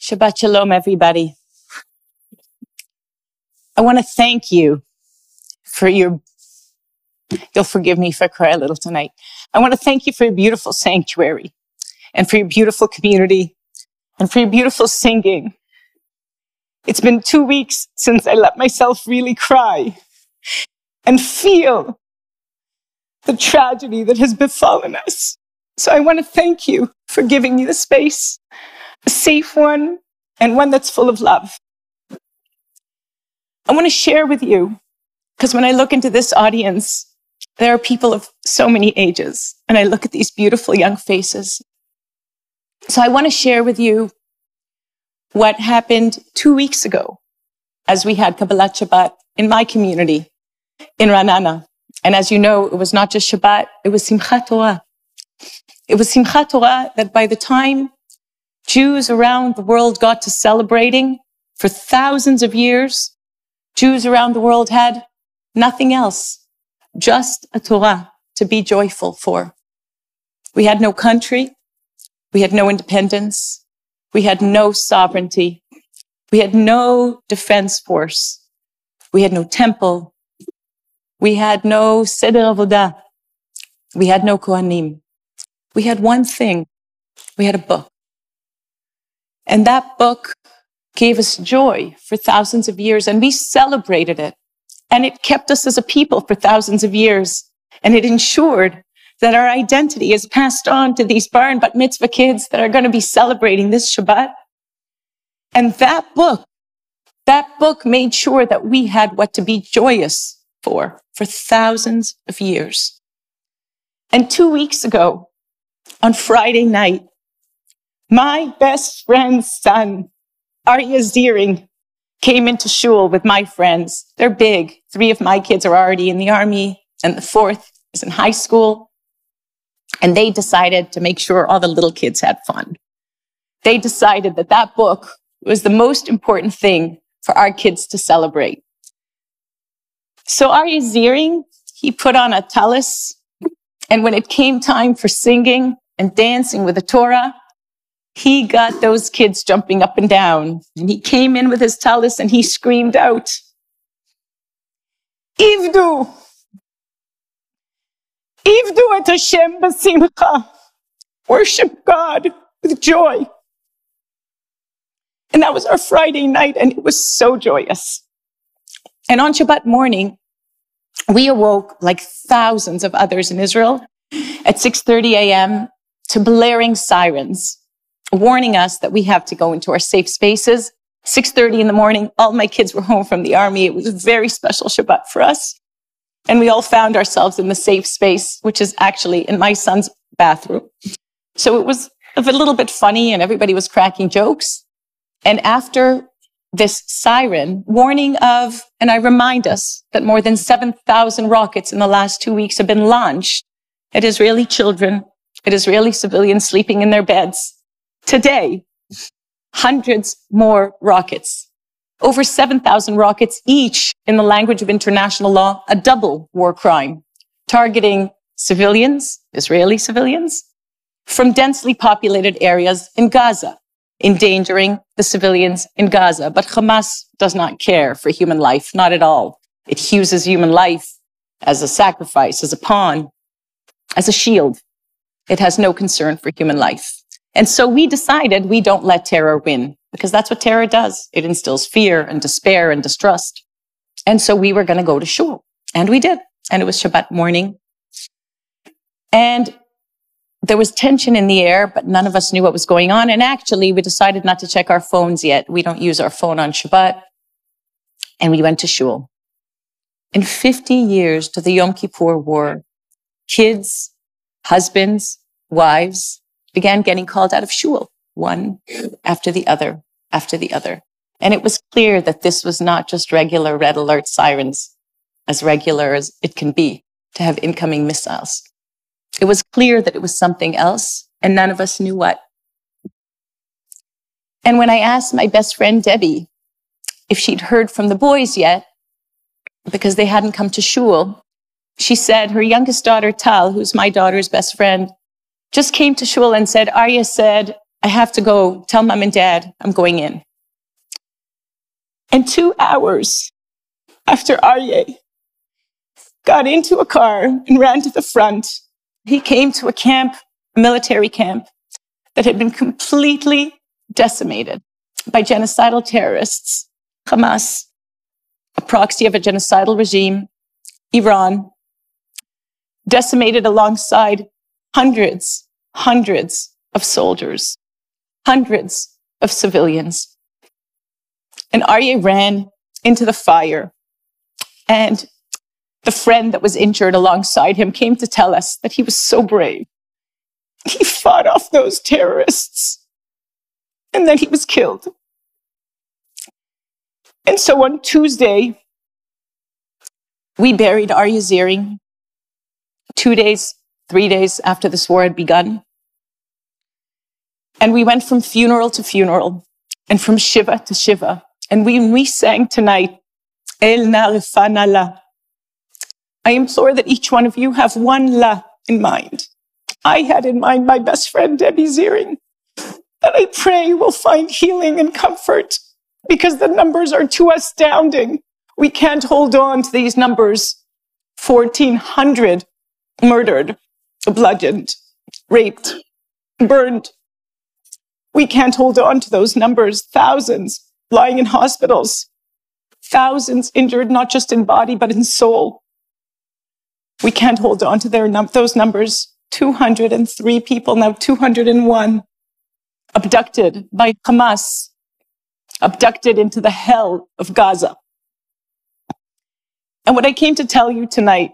Shabbat Shalom, everybody. I want to thank you for your, you'll forgive me if I cry a little tonight. I want to thank you for your beautiful sanctuary and for your beautiful community and for your beautiful singing. It's been two weeks since I let myself really cry and feel the tragedy that has befallen us. So I want to thank you for giving me the space, a safe one and one that's full of love. I want to share with you, because when I look into this audience, there are people of so many ages, and I look at these beautiful young faces. So I want to share with you what happened two weeks ago as we had Kabbalat Shabbat in my community in Ra'anana. And as you know, it was not just Shabbat, it was Simchat Torah. It was Simchat Torah that by the time Jews around the world got to celebrating for thousands of years, Jews around the world had nothing else, just a Torah to be joyful for. We had no country. We had no independence. We had no sovereignty. We had no defense force. We had no temple. We had no Seder Avodah. We had no Kohanim. We had one thing. We had a book. And that book gave us joy for thousands of years and we celebrated it. And it kept us as a people for thousands of years. And it ensured that our identity is passed on to these bar and bat mitzvah kids that are going to be celebrating this Shabbat. And that book, that book made sure that we had what to be joyous for, for thousands of years. And two weeks ago, on Friday night, my best friend's son, Aryeh Ziering, came into shul with my friends. They're big. Three of my kids are already in the army, and the fourth is in high school. And they decided to make sure all the little kids had fun. They decided that that book was the most important thing for our kids to celebrate. So Aryeh Ziering, he put on a tallis, and when it came time for singing and dancing with the Torah, he got those kids jumping up and down. And he came in with his tallis and he screamed out, Ivdu! Ivdu et Hashem b'simcha. Worship God with joy. And that was our Friday night, and it was so joyous. And on Shabbat morning, we awoke like thousands of others in Israel at 6:30 a.m. to blaring sirens, warning us that we have to go into our safe spaces. 6:30 in the morning, all my kids were home from the army. It was a very special Shabbat for us. And we all found ourselves in the safe space, which is actually in my son's bathroom. So it was a little bit funny and everybody was cracking jokes. And after this siren warning of, and I remind us that more than 7,000 rockets in the last two weeks have been launched at Israeli children, at Israeli civilians sleeping in their beds. Today, hundreds more rockets. Over 7,000 rockets each in the language of international law, a double war crime, targeting civilians, Israeli civilians, from densely populated areas in Gaza endangering the civilians in Gaza. But Hamas does not care for human life, not at all. It uses human life as a sacrifice, as a pawn, as a shield. It has no concern for human life. And so we decided we don't let terror win because that's what terror does. It instills fear and despair and distrust. And so we were going to go to shul and we did. And it was Shabbat morning. And there was tension in the air, but none of us knew what was going on. And actually, we decided not to check our phones yet. We don't use our phone on Shabbat. And we went to shul. In 50 years to the Yom Kippur War, kids husbands, wives began getting called out of shul, one after the other, after the other. And it was clear that this was not just regular red alert sirens, as regular as it can be to have incoming missiles. It was clear that it was something else, and none of us knew what. And when I asked my best friend Debbie if she'd heard from the boys yet, because they hadn't come to shul, she said her youngest daughter, Tal, who's my daughter's best friend, just came to shul and said, Aryeh said, I have to go tell mom and dad I'm going in. And two hours after Aryeh got into a car and ran to the front, he came to a camp, a military camp, that had been completely decimated by genocidal terrorists, Hamas, a proxy of a genocidal regime, Iran, decimated alongside hundreds, hundreds of soldiers, hundreds of civilians. And Aryeh ran into the fire. And the friend that was injured alongside him came to tell us that he was so brave. He fought off those terrorists. And then he was killed. And so on Tuesday, we buried Aryeh Ziering two days, three days after this war had begun. And we went from funeral to funeral and from Shiva to Shiva. And we, we sang tonight, El Narifana La. I implore that each one of you have one La in mind. I had in mind my best friend, Debbie Ziering, that I pray will find healing and comfort because the numbers are too astounding. We can't hold on to these numbers. 1400 murdered, bludgeoned, raped, burned. We can't hold on to those numbers. Thousands lying in hospitals, thousands injured, not just in body, but in soul. We can't hold on to their num- those numbers. 203 people, now 201, abducted by Hamas, abducted into the hell of Gaza. And what I came to tell you tonight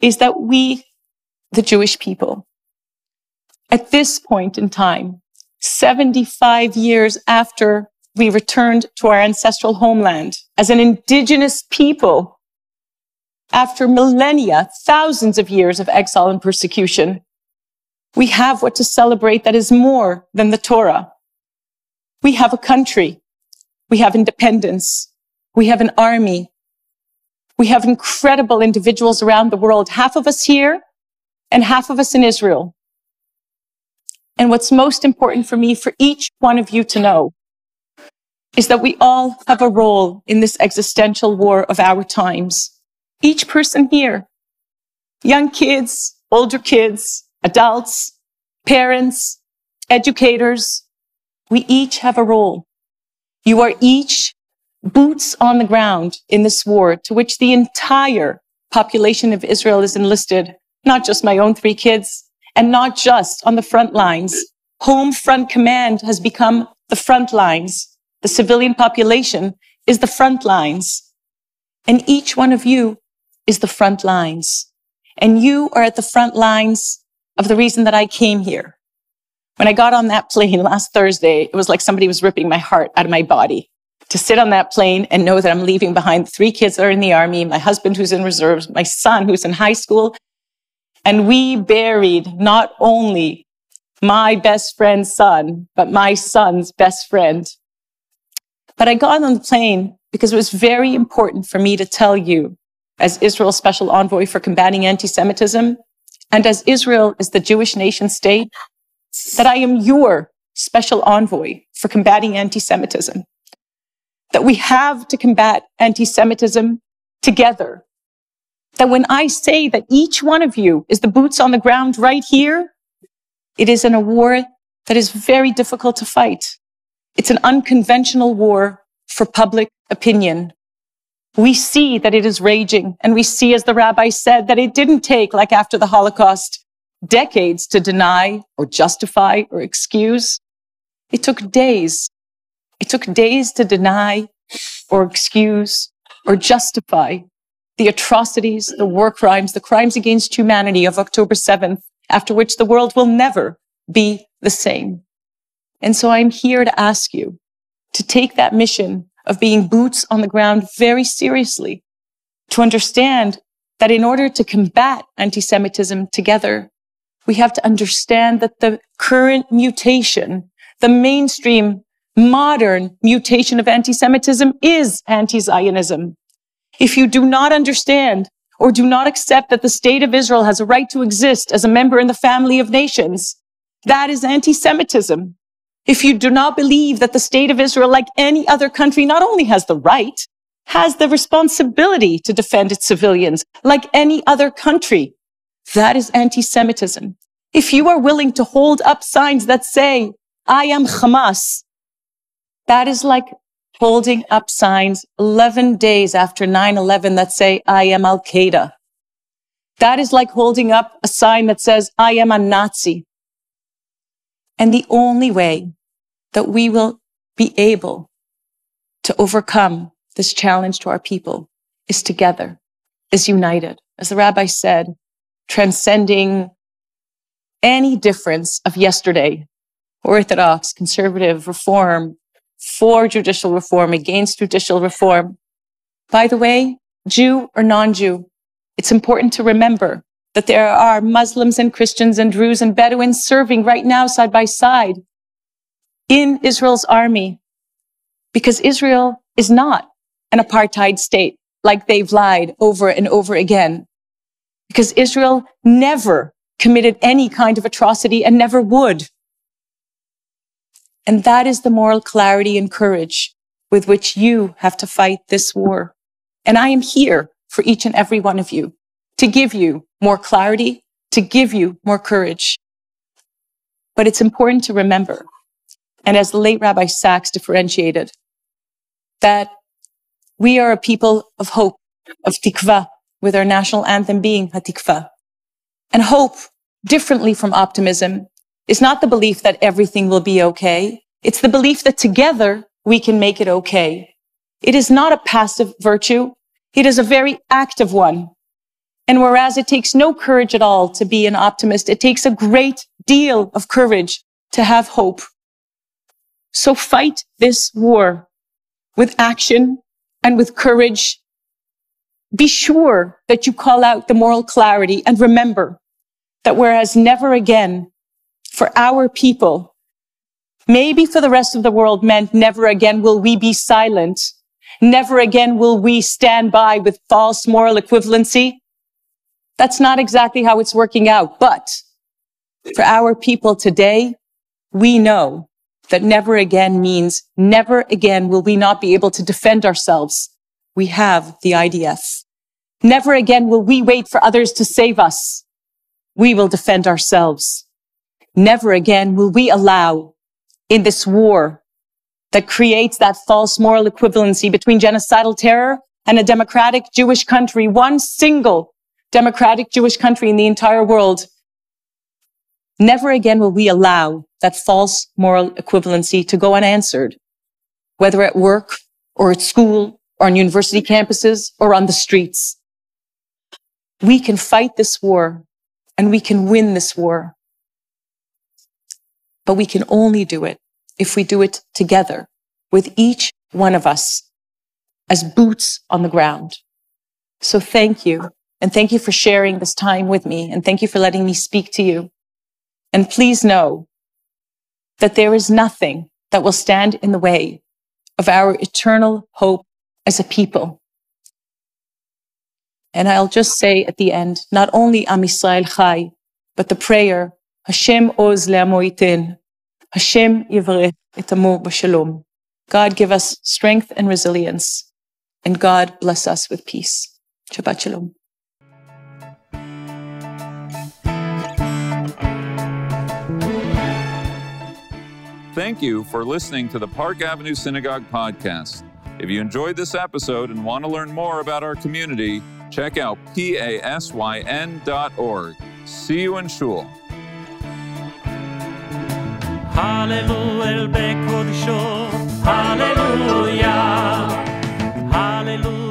is that we, the Jewish people, at this point in time, 75 years after we returned to our ancestral homeland as an indigenous people, after millennia, thousands of years of exile and persecution, we have what to celebrate that is more than the Torah. We have a country. We have independence. We have an army. We have incredible individuals around the world, half of us here and half of us in Israel. And what's most important for me, for each one of you to know, is that we all have a role in this existential war of our times. Each person here, young kids, older kids, adults, parents, educators, we each have a role. You are each boots on the ground in this war to which the entire population of Israel is enlisted, not just my own three kids and not just on the front lines. Home front command has become the front lines. The civilian population is the front lines. And each one of you is the front lines. And you are at the front lines of the reason that I came here. When I got on that plane last Thursday, it was like somebody was ripping my heart out of my body to sit on that plane and know that I'm leaving behind three kids that are in the army, my husband who's in reserves, my son who's in high school. And we buried not only my best friend's son, but my son's best friend. But I got on the plane because it was very important for me to tell you, as Israel's special envoy for combating anti-Semitism, and as Israel is the Jewish nation state, that I am your special envoy for combating anti-Semitism that we have to combat anti-Semitism together. That when I say that each one of you is the boots on the ground right here, it is in a war that is very difficult to fight. It's an unconventional war for public opinion. We see that it is raging and we see, as the rabbi said, that it didn't take, like after the Holocaust, decades to deny or justify or excuse. It took days it took days to deny or excuse or justify the atrocities, the war crimes, the crimes against humanity of October 7th, after which the world will never be the same. And so I'm here to ask you to take that mission of being boots on the ground very seriously, to understand that in order to combat anti-Semitism together, we have to understand that the current mutation, the mainstream modern mutation of anti-Semitism is anti-Zionism. If you do not understand or do not accept that the state of Israel has a right to exist as a member in the family of nations, that is anti-Semitism. If you do not believe that the state of Israel, like any other country, not only has the right, has the responsibility to defend its civilians, like any other country, that is anti-Semitism. If you are willing to hold up signs that say, I am Hamas, that is like holding up signs 11 days after 9-11 that say, I am Al Qaeda. That is like holding up a sign that says, I am a Nazi. And the only way that we will be able to overcome this challenge to our people is together, is united. As the rabbi said, transcending any difference of yesterday, Orthodox, conservative, reform, for judicial reform, against judicial reform. By the way, Jew or non-Jew, it's important to remember that there are Muslims and Christians and Druze and Bedouins serving right now side by side in Israel's army because Israel is not an apartheid state like they've lied over and over again. Because Israel never committed any kind of atrocity and never would. And that is the moral clarity and courage with which you have to fight this war. And I am here for each and every one of you to give you more clarity, to give you more courage. But it's important to remember, and as the late Rabbi Sacks differentiated, that we are a people of hope, of tikva, with our national anthem being hatikva. And hope, differently from optimism, is not the belief that everything will be okay. It's the belief that together we can make it okay. It is not a passive virtue. It is a very active one. And whereas it takes no courage at all to be an optimist, it takes a great deal of courage to have hope. So fight this war with action and with courage. Be sure that you call out the moral clarity and remember that whereas never again for our people, maybe for the rest of the world meant never again will we be silent. Never again will we stand by with false moral equivalency. That's not exactly how it's working out. But for our people today, we know that never again means never again will we not be able to defend ourselves. We have the IDF. Never again will we wait for others to save us. We will defend ourselves. Never again will we allow in this war that creates that false moral equivalency between genocidal terror and a democratic Jewish country, one single democratic Jewish country in the entire world. Never again will we allow that false moral equivalency to go unanswered, whether at work or at school or on university campuses or on the streets. We can fight this war and we can win this war but we can only do it if we do it together with each one of us as boots on the ground. So thank you. And thank you for sharing this time with me. And thank you for letting me speak to you. And please know that there is nothing that will stand in the way of our eternal hope as a people. And I'll just say at the end, not only Am Yisrael Chai, but the prayer Hashem oz Le'amo le'amoitin. Hashem yivarech et b'shalom. God give us strength and resilience, and God bless us with peace. Shabbat shalom. Thank you for listening to the Park Avenue Synagogue podcast. If you enjoyed this episode and want to learn more about our community, check out pasyn.org. See you in Shul. Hallelujah, el Hallelujah.